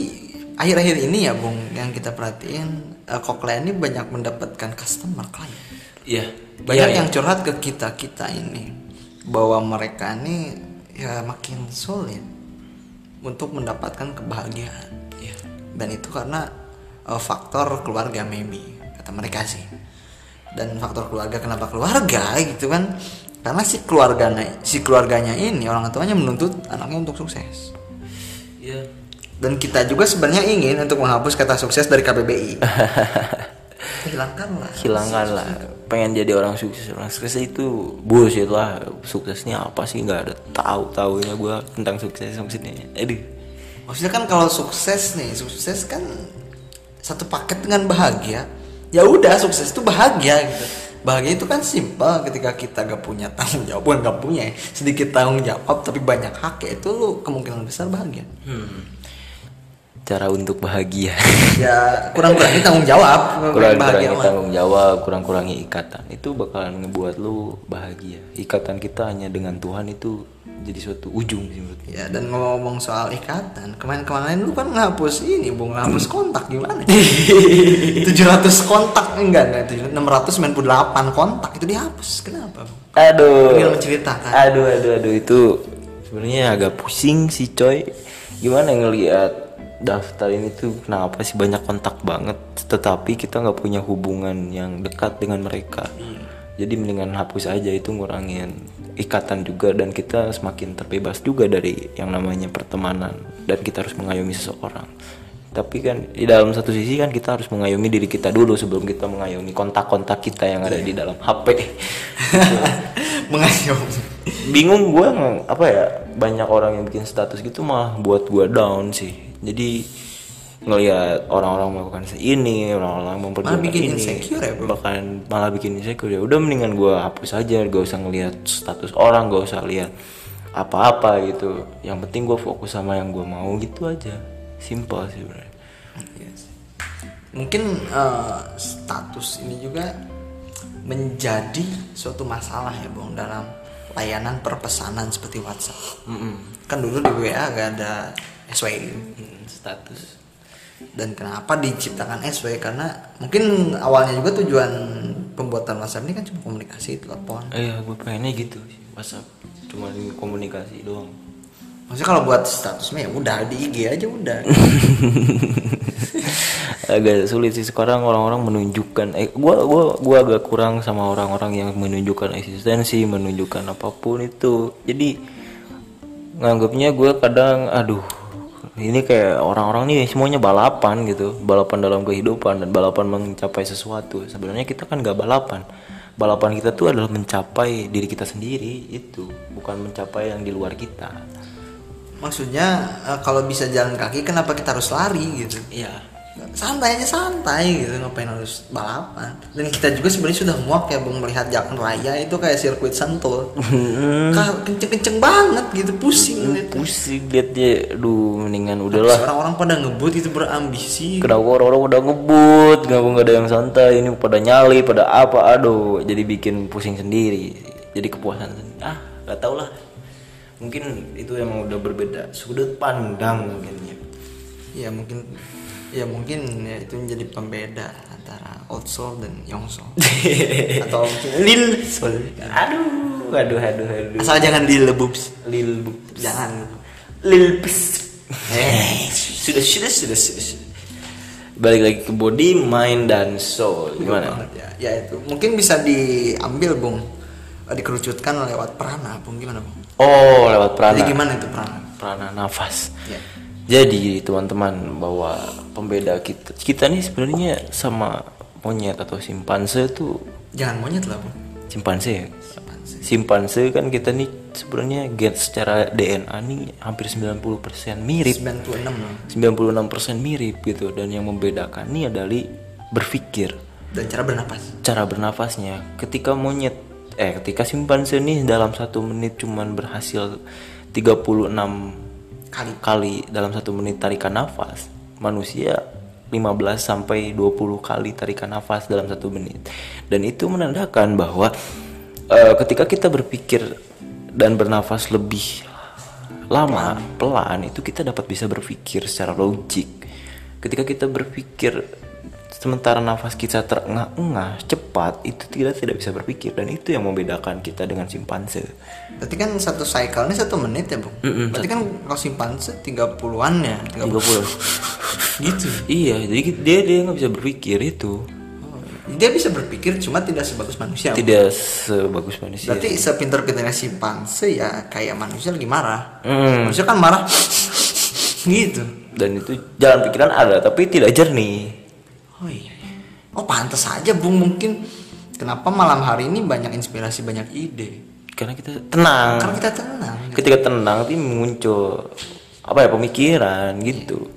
akhir-akhir ini ya bung yang kita perhatiin Cochlear ini banyak mendapatkan customer klien Iya. Banyak Iya, yang curhat ke kita kita ini bahwa mereka ini ya makin sulit untuk mendapatkan kebahagiaan iya. dan itu karena eh, faktor keluarga maybe kata mereka sih. Dan faktor keluarga kenapa keluarga gitu kan? Karena si keluarganya si keluarganya ini orang tuanya menuntut anaknya untuk sukses. Iya. dan kita juga sebenarnya ingin untuk menghapus kata sukses dari KBBI hilangkanlah. Hilangkan lah pengen jadi orang sukses. Orang sukses itu bullshit lah. Suksesnya apa sih? Nggak ada tahu taunya gue tentang sukses maksudnya aduh. Maksudnya kan kalau sukses nih sukses kan satu paket dengan bahagia. Ya udah sukses itu bahagia gitu. Bahagia itu kan simpel ketika kita gak punya tanggung jawab. Bukan gak punya ya, sedikit tanggung jawab tapi banyak hak ya itu lu kemungkinan besar bahagia cara untuk bahagia. Ya kurang kurangi tanggung jawab. Kurang bahagia kurangi mah. tanggung jawab kurang kurangi ikatan. Itu bakalan ngebuat lu bahagia. Ikatan kita hanya dengan Tuhan itu jadi suatu ujung sih menurut ya dan ngomong soal ikatan kemarin-kemarin lu kan ngapus ini bung ngapus kontak gimana? 700 kontak enggak enggak 698 kontak itu dihapus. Kenapa bung aduh. Ingin menceritakan. aduh aduh aduh itu sebenarnya agak pusing sih coy. Gimana ngelihat daftar ini tuh kenapa sih? Banyak kontak banget. Tetapi kita nggak punya hubungan yang dekat dengan mereka. Jadi mendingan hapus aja itu ngurangin ikatan juga. Dan kita semakin terbebas juga dari yang namanya pertemanan. Dan kita harus mengayomi seseorang. Tapi kan di dalam satu sisi kan kita harus mengayomi diri kita dulu sebelum kita mengayomi kontak-kontak kita yang ada di dalam HP mengayomi. Bingung gue apa ya banyak orang yang bikin status gitu malah buat gue down sih jadi ngelihat orang-orang melakukan ini orang-orang memperjuangkan Malah bikin ini. insecure ya, bro? bahkan malah bikin insecure ya. Udah mendingan gue hapus aja. Gak usah ngelihat status orang gak usah lihat apa-apa gitu. Yang penting gue fokus sama yang gue mau. Gitu aja. Simple sih sebenarnya Yes. mungkin eh, status ini juga menjadi suatu masalah ya bang dalam layanan perpesanan seperti WhatsApp. Kan dulu di WA gak ada SW Hmm, status. Dan kenapa diciptakan SW karena mungkin awalnya juga tujuan pembuatan WhatsApp ini kan cuma komunikasi telepon. Eh gue pengennya gitu. WhatsApp cuma komunikasi doang. Maksudnya kalau buat statusnya ya udah di IG aja udah. Agak sulit sih. Sekarang orang-orang menunjukkan eh gua gua gua agak kurang sama orang-orang yang menunjukkan eksistensi menunjukkan apa pun itu. Jadi nganggapnya gua kadang aduh ini kayak orang-orang nih semuanya balapan gitu balapan dalam kehidupan dan balapan mencapai sesuatu. Sebenarnya kita kan gak balapan. Balapan kita tuh adalah mencapai diri kita sendiri itu. Bukan mencapai yang di luar kita. Maksudnya eh, kalau bisa jalan kaki kenapa kita harus lari gitu? Iya santai aja santai gitu ngapain harus balapan. Dan kita juga sebenarnya sudah muak ya bung melihat jalan raya itu kayak sirkuit sentul. Kenceng kenceng banget gitu pusing ngeliatnya. pusing liat dia. Aduh mendingan udahlah. orang-orang pada ngebut itu berambisi. Kenapa orang-orang udah ngebut? Kenapa nggak ada yang santai? Ini pada nyali pada apa? Aduh jadi bikin pusing sendiri. Jadi kepuasan sendiri. ah nggak tau lah. Mungkin itu emang udah berbeda sudut pandang mungkin ya. Ya mungkin ya mungkin ya itu menjadi pembeda antara old soul dan young soul atau mungkin lil soul aduh aduh aduh aduh. Asal jangan lil boobs. Lil bu jangan. Lil pis eh. Sudah sudah sudah sudah balik lagi ke body mind dan soul. Gimana? ya. Ya itu. Mungkin bisa diambil bung. Dikerucutkan lewat prana. Bung gimana bung? Oh lewat prana. Jadi gimana itu prana? Prana nafas. Ya Jadi teman-teman bahwa pembeda kita kita nih sebenarnya sama monyet atau simpanse tuh jangan monyet lah bung simpanse ya. Simpanse. Simpanse kan kita nih sebenarnya gen secara DNA nih hampir 90% mirip. 96 loh 96% mirip gitu dan yang membedakan nih adalah berpikir, dan cara bernapas cara bernafasnya. Ketika monyet eh ketika simpanse nih dalam satu menit cuman berhasil 36 kali. Kali dalam satu menit tarikan nafas. Manusia 15 sampai 20 kali tarikan nafas dalam satu menit. Dan itu menandakan bahwa eh, ketika kita berpikir dan bernafas lebih lama pelan itu kita dapat bisa berpikir secara logik. Ketika kita berpikir sementara nafas kita terengah-engah cepat itu tidak tidak bisa berpikir. Dan itu yang membedakan kita dengan simpanse. Berarti kan satu cycle ini satu menit ya bung berarti kan kalau simpanse 30-an ya 30 30 gitu. Iya jadi dia dia nggak bisa berpikir itu. Oh, dia bisa berpikir cuma tidak sebagus manusia tidak sebagus manusia. Berarti sepinter-pinternya simpanse ya kayak manusia lagi marah. Hmm. manusia kan marah. Gitu. Dan itu jalan pikiran ada tapi tidak jernih oh iya oh pantas aja bung mungkin. Kenapa malam hari ini banyak inspirasi banyak ide? Karena kita tenang. Karena kita tenang ketika tenang itu muncul apa ya pemikiran gitu.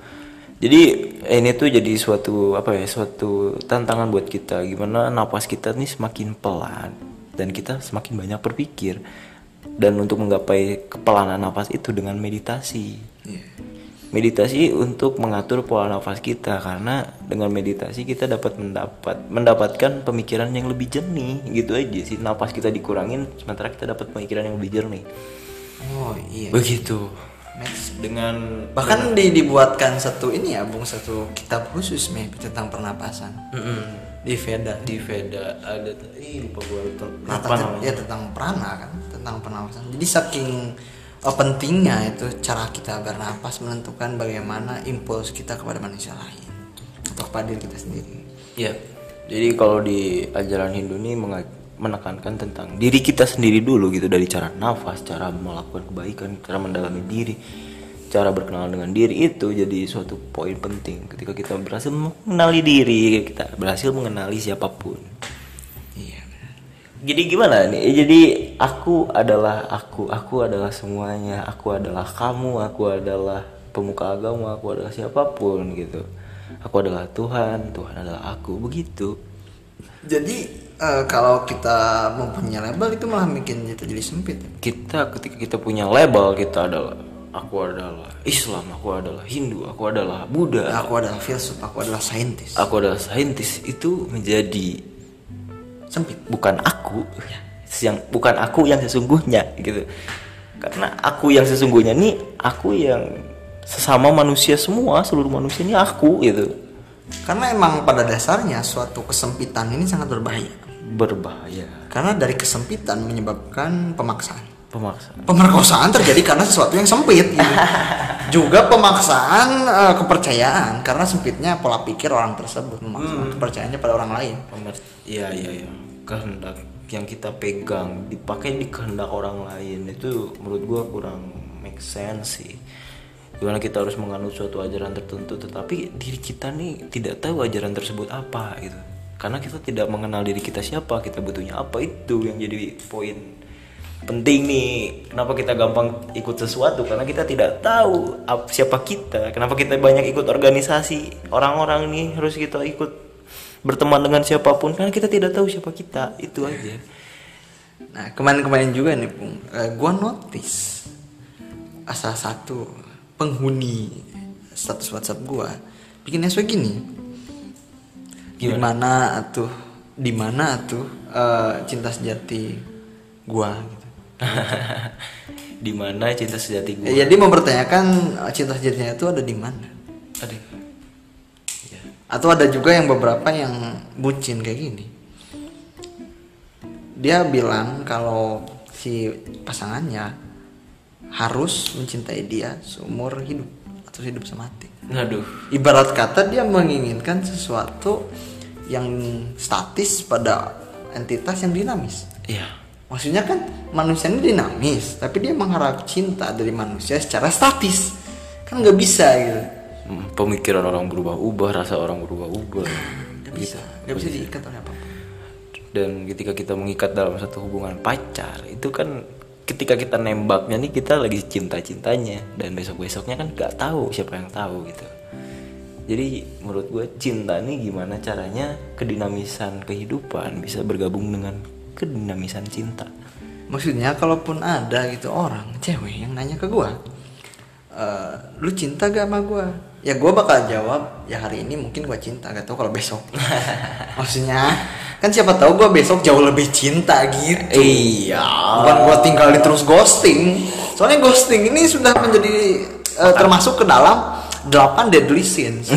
Jadi ini tuh jadi suatu apa ya suatu tantangan buat kita. Gimana napas kita nih semakin pelan dan kita semakin banyak berpikir. Dan untuk menggapai kepelanan napas itu dengan meditasi. Iya. Meditasi untuk mengatur pola nafas kita karena dengan meditasi kita dapat mendapat mendapatkan pemikiran yang lebih jernih gitu aja sih. Napas kita dikurangin sementara kita dapat pemikiran yang lebih jernih. Oh iya. Begitu. Next. dengan bahkan di, dibuatkan satu ini ya bung satu kitab khusus nih tentang pernapasan. Di Veda. Di Veda. Ada ih lupa gua ten- apa Tentang- namanya. ya tentang prana kan tentang pernapasan. Jadi saking eh, pentingnya itu cara kita bernapas menentukan bagaimana impuls kita kepada manusia lain. Atau kepada diri kita sendiri. Ya jadi kalau di ajaran Hindu ini menekankan tentang diri kita sendiri dulu gitu. Dari cara nafas cara melakukan kebaikan cara mendalami diri cara berkenalan dengan diri itu jadi suatu poin penting ketika kita berhasil mengenali diri kita berhasil mengenali siapa pun. iya. Jadi gimana nih? Jadi aku adalah aku aku adalah semuanya. Aku adalah kamu aku adalah pemuka agama aku adalah siapa pun gitu. Aku adalah Tuhan Tuhan adalah aku begitu. Jadi eh, kalau kita mempunyai label itu malah bikin kita jadi sempit. Kita ketika kita punya label kita adalah aku adalah Islam aku adalah Hindu aku adalah Buddha. Aku adalah filsuf aku adalah saintis. Aku adalah saintis. Itu menjadi sempit. Bukan aku yang bukan aku yang sesungguhnya gitu. Karena aku yang sesungguhnya nih aku yang sesama manusia semua seluruh manusia ini aku gitu. Karena emang pada dasarnya suatu kesempitan ini sangat berbahaya. Berbahaya. Karena dari kesempitan menyebabkan pemaksaan pemaksaan. Pemerkosaan terjadi karena sesuatu yang sempit gitu. juga pemaksaan eh, kepercayaan karena sempitnya pola pikir orang tersebut memaksakan kepercayaannya pada orang lain. Iya iya iya. Kehendak yang kita pegang dipakai di kehendak orang lain itu menurut gua kurang make sense sih. Gimana kita harus menganut suatu ajaran tertentu tetapi diri kita nih tidak tahu ajaran tersebut apa gitu. Karena kita tidak mengenal diri kita siapa kita butuhnya apa itu yang jadi poin penting nih kenapa kita gampang ikut sesuatu karena kita tidak tahu ap- siapa kita kenapa kita banyak ikut organisasi orang-orang nih harus kita ikut berteman dengan siapa pun karena kita tidak tahu siapa kita itu aja Nah kemarin-kemarin juga nih Pung, eh, gua notice salah satu penghuni status WhatsApp gua bikin SW gini. Gimana tuh? Di mana tuh eh, cinta sejati gua gitu. di mana cinta sejati gue Ya, dia mempertanyakan eh, cinta sejatinya itu ada di mana? aduh Atau ada juga yang beberapa yang bucin kayak gini. Dia bilang kalau si pasangannya harus mencintai dia seumur hidup atau hidup semati. aduh Ibarat kata dia menginginkan sesuatu yang statis pada entitas yang dinamis. iya Maksudnya kan manusia ini dinamis, tapi dia mengharap cinta dari manusia secara statis. Kan nggak bisa gitu. Hmm, pemikiran orang berubah-ubah rasa orang berubah-ubah Nggak bisa, nggak bisa diikat oleh apa pun. dan ketika kita mengikat dalam satu hubungan pacar itu kan ketika kita nembaknya nih kita lagi cinta-cintanya dan besok-besoknya kan nggak tahu siapa yang tahu gitu jadi menurut gue cinta nih gimana caranya kedinamisan kehidupan bisa bergabung dengan kedinamisan cinta Maksudnya kalaupun ada gitu orang cewek yang nanya ke gua, "Eh, lu cinta gak sama gua? Ya gua bakal jawab, ya hari ini mungkin gua cinta, gak tau kalau besok. Maksudnya kan siapa tahu gua besok jauh lebih cinta gitu. iya Bukan gua tinggal di terus ghosting. Soalnya ghosting ini sudah menjadi eh, termasuk ke dalam 8 deadly sins.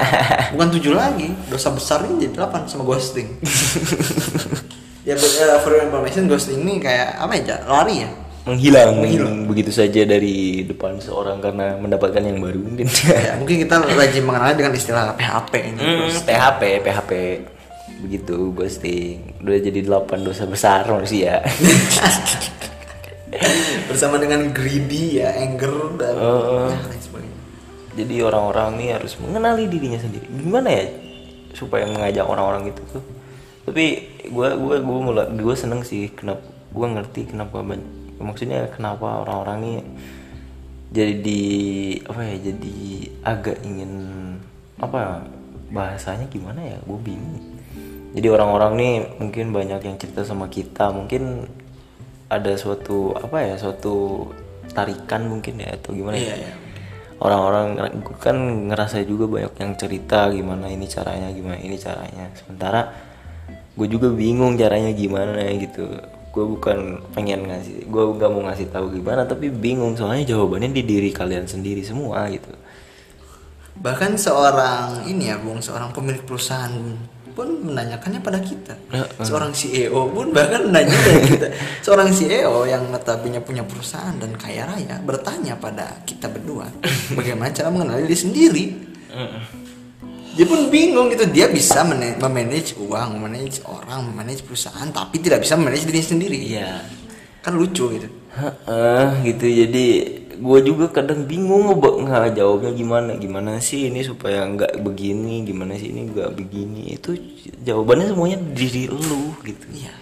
Bukan 7 lagi. Dosa besarnya jadi 8 sama ghosting. ya uh, for information ghosting ini kayak apa ya? Lari ya? menghilang, Menghilang. begitu saja dari depan seorang karena mendapatkan yang baru mungkin ya mungkin kita rajin mengenalnya dengan istilah PHP ini. Hmm, PHP, PHP. Begitu ghosting. Udah jadi 8 dosa besar manusia. Bersama dengan greedy ya, anger dan ya, lain sebagainya. jadi orang-orang nih harus mengenali dirinya sendiri. Gimana ya supaya mengajak orang-orang gitu tuh? Tapi gua gua gua mulai gua seneng sih kenapa gua ngerti kenapa ban- maksudnya kenapa orang-orang nih jadi di apa ya jadi agak ingin apa ya, bahasanya gimana ya gue bingung. Jadi orang-orang nih mungkin banyak yang cerita sama kita mungkin ada suatu apa ya suatu tarikan mungkin ya atau gimana Iya, ya? Iya. orang-orang gue kan ngerasa juga banyak yang cerita gimana ini caranya gimana ini caranya. Sementara gue juga bingung caranya gimana gitu gue bukan pengen ngasih gue nggak mau ngasih tahu gimana tapi bingung soalnya jawabannya di diri kalian sendiri semua gitu Bahkan seorang ini ya, Bung, seorang pemilik perusahaan pun menanyakannya pada kita. Seorang CEO pun bahkan menanya pada kita. Seorang CEO yang notabene punya perusahaan dan kaya raya bertanya pada kita berdua bagaimana cara mengenali diri sendiri. Dia pun bingung gitu, dia bisa mana- memanage uang, memanage orang, memanage perusahaan, tapi tidak bisa memanage diri sendiri. iya. Kan lucu gitu. Heeh, gitu. Jadi gue juga kadang bingung nggak jawabnya gimana. Gimana sih ini supaya nggak begini? Gimana sih ini nggak begini? Itu jawabannya semuanya diri lu gitu. Iya.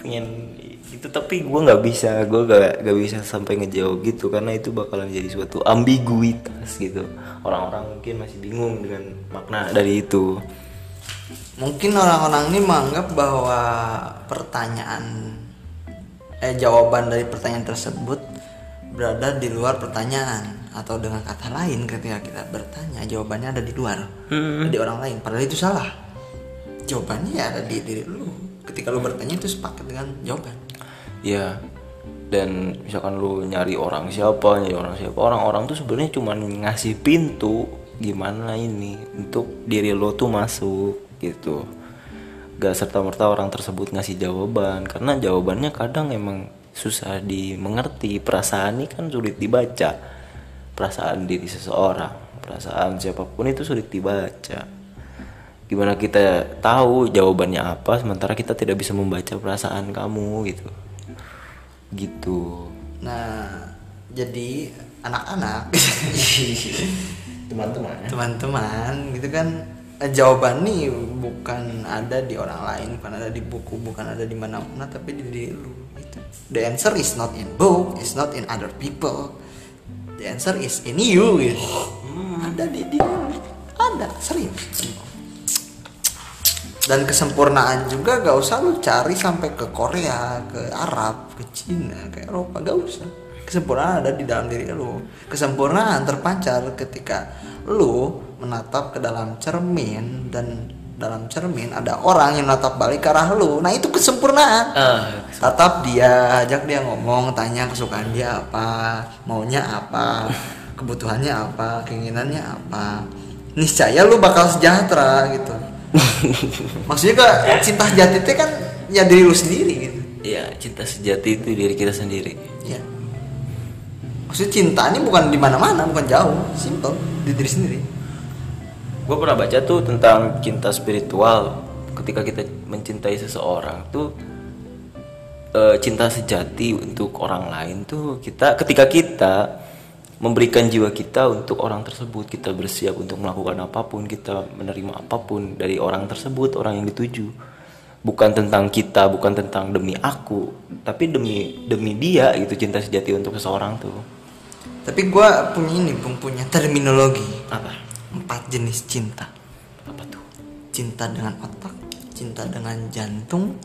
pengen itu tapi gue nggak bisa gue gak, gak bisa sampai ngejawab gitu karena itu bakalan jadi suatu ambiguitas gitu. Orang-orang mungkin masih bingung dengan makna dari itu. Mungkin orang-orang ini menganggap bahwa pertanyaan eh jawaban dari pertanyaan tersebut berada di luar pertanyaan atau dengan kata lain ketika kita bertanya jawabannya ada di luar di orang lain. Padahal itu salah. Jawabannya ya ada di diri lu. Ketika lu bertanya itu sepakat dengan jawaban Ya, dan misalkan lu nyari orang siapa, nyari orang siapa, orang-orang tuh sebenarnya cuma ngasih pintu gimana ini untuk diri lo tuh masuk gitu. Gak serta merta orang tersebut ngasih jawaban karena jawabannya kadang emang susah dimengerti. Perasaan ini kan sulit dibaca. Perasaan diri seseorang, perasaan siapa pun itu sulit dibaca gimana kita tahu jawabannya apa sementara kita tidak bisa membaca perasaan kamu gitu gitu. Nah jadi anak-anak. Teman-teman. Teman-teman gitu kan. Eh, jawaban nih bukan ada di orang lain bukan ada di buku bukan ada di mana-mana tapi di diri lu. Gitu the answer is not in book is not in other people. The answer is in you gitu. Ada di dia ada serius dan kesempurnaan juga gak usah lu cari sampai ke Korea ke Arab ke Cina ke Eropa gak usah. Kesempurnaan ada di dalam diri lu. Kesempurnaan terpancar ketika lu menatap ke dalam cermin dan dalam cermin ada orang yang menatap balik ke arah lu. Nah itu kesempurnaan. Ah, tatap dia ajak dia ngomong tanya kesukaan dia apa maunya apa kebutuhannya apa keinginannya apa. Niscaya lu bakal sejahtera gitu maksudnya ke cinta sejati itu kan ya diri lu sendiri gitu ya cinta sejati itu diri kita sendiri. ya maksudnya cinta ini bukan di mana-mana bukan jauh simple di diri sendiri Gue pernah baca tuh tentang cinta spiritual. Ketika kita mencintai seseorang tuh eh, cinta sejati untuk orang lain tuh kita ketika kita memberikan jiwa kita untuk orang tersebut. Kita bersiap untuk melakukan apa pun kita menerima apa pun dari orang tersebut orang yang dituju. Bukan tentang kita bukan tentang demi aku tapi demi demi dia itu cinta sejati untuk seseorang tuh. Tapi gua punya ini Bung, punya terminologi. Apa? Empat jenis cinta. Apa tuh? Cinta dengan otak, cinta dengan jantung,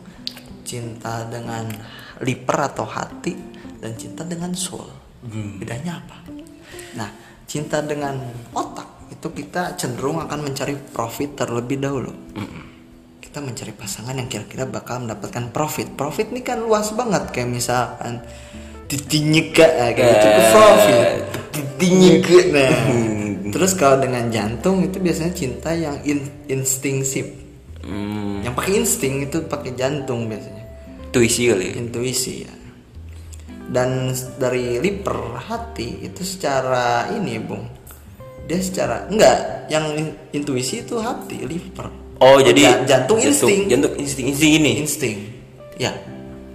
cinta dengan liver atau hati, dan cinta dengan soul. Bedanya apa? Nah, cinta dengan otak itu kita cenderung akan mencari profit terlebih dahulu. Kita mencari pasangan yang kira-kira bakal mendapatkan profit. Profit ini kan luas banget kayak misalkan titinyeka kayak gitu itu profit. Titinyeka. Nah, terus kalau dengan jantung itu biasanya cinta yang in- instingsif. hmm, Yang pakai insting itu pakai jantung biasanya. intuisi kali ya Intuisi ya. Dan dari liver hati itu secara ini, Bung. Dia secara enggak, yang in- intuisi itu hati, liver. Oh jadi Ja- jantung insting. Jantung insting insting ini. Insting. Ya.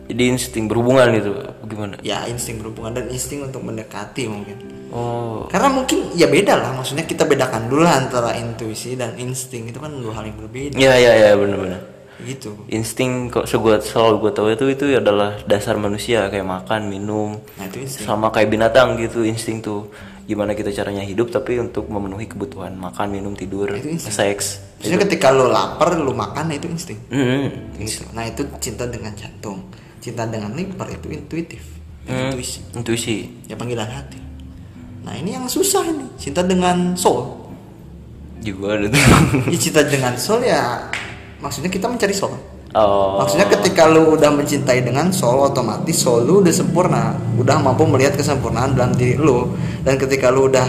Jadi insting berhubungan gitu. apa Gimana? Ya, insting berhubungan dan insting untuk mendekati mungkin. Oh. Karena mungkin ya beda lah, maksudnya kita bedakan dulu antara intuisi dan insting itu kan dua hal yang berbeda Ya ya ya benar-benar. Gitu. Insting kok segua selalu gue tahu itu itu adalah dasar manusia kayak makan, minum. Nah, itu insting. Sama kayak binatang gitu insting tuh. Gimana kita caranya hidup tapi untuk memenuhi kebutuhan makan, minum, tidur, Itu insting. seks. Maksudnya ketika lo lapar, lo makan nah itu insting. Hmm. Gitu. Nah, itu cinta dengan jantung. Cinta dengan liver itu intuitif. Hmm. Intuisi. Intuisi. Ya panggilan hati. Nah, ini yang susah ini. Cinta dengan soul. Juga ada tuh. Ya, cinta dengan soul ya maksudnya kita mencari soul. Oh. Maksudnya ketika lu udah mencintai dengan soul otomatis soul lu udah sempurna, udah mampu melihat kesempurnaan dalam diri lu dan ketika lu udah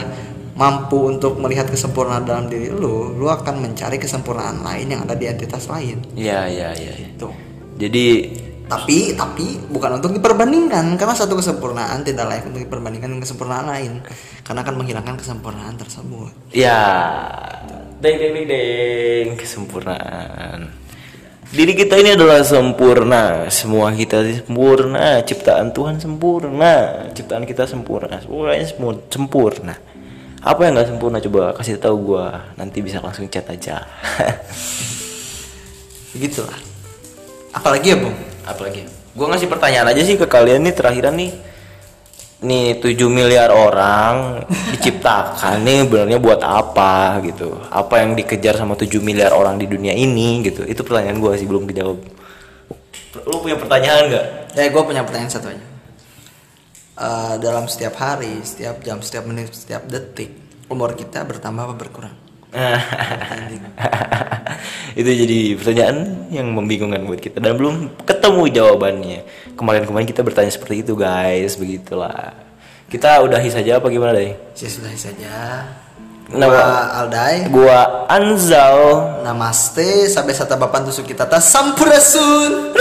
mampu untuk melihat kesempurnaan dalam diri lu, lu akan mencari kesempurnaan lain yang ada di entitas lain. Ya ya ya. ya. Tuh. Jadi Tapi tapi bukan untuk diperbandingkan karena satu kesempurnaan tidak layak untuk diperbandingkan dengan kesempurnaan lain karena akan menghilangkan kesempurnaan tersebut. Ya, deng deng deng deng, kesempurnaan. Diri kita ini adalah sempurna, semua kita sempurna, ciptaan Tuhan sempurna, ciptaan kita sempurna, semuanya semua sempurna. Apa yang nggak sempurna coba kasih tahu gua, nanti bisa langsung chat aja. Begitulah. Apalagi ya, Bung? Apalagi? Gua ngasih pertanyaan aja sih ke kalian nih terakhiran nih. Nih 7 miliar orang diciptakan nih sebenarnya buat apa gitu. Apa yang dikejar sama 7 miliar orang di dunia ini gitu. Itu pertanyaan gua sih belum dijawab. Lu punya pertanyaan nggak? Ya, gue punya pertanyaan satu aja. Eh, dalam setiap hari, setiap jam, setiap menit, setiap detik, umur kita bertambah apa berkurang? itu jadi pertanyaan yang membingungkan buat kita dan belum ketemu jawabannya. Kemarin-kemarin kita bertanya seperti itu guys, begitulah. Kita udahi saja apa gimana deh? Ya sudah saja. Nama- Gua Aldai. Gua Anzal. Namaste, sampai sata bapan tusuk kita tas sampurasun.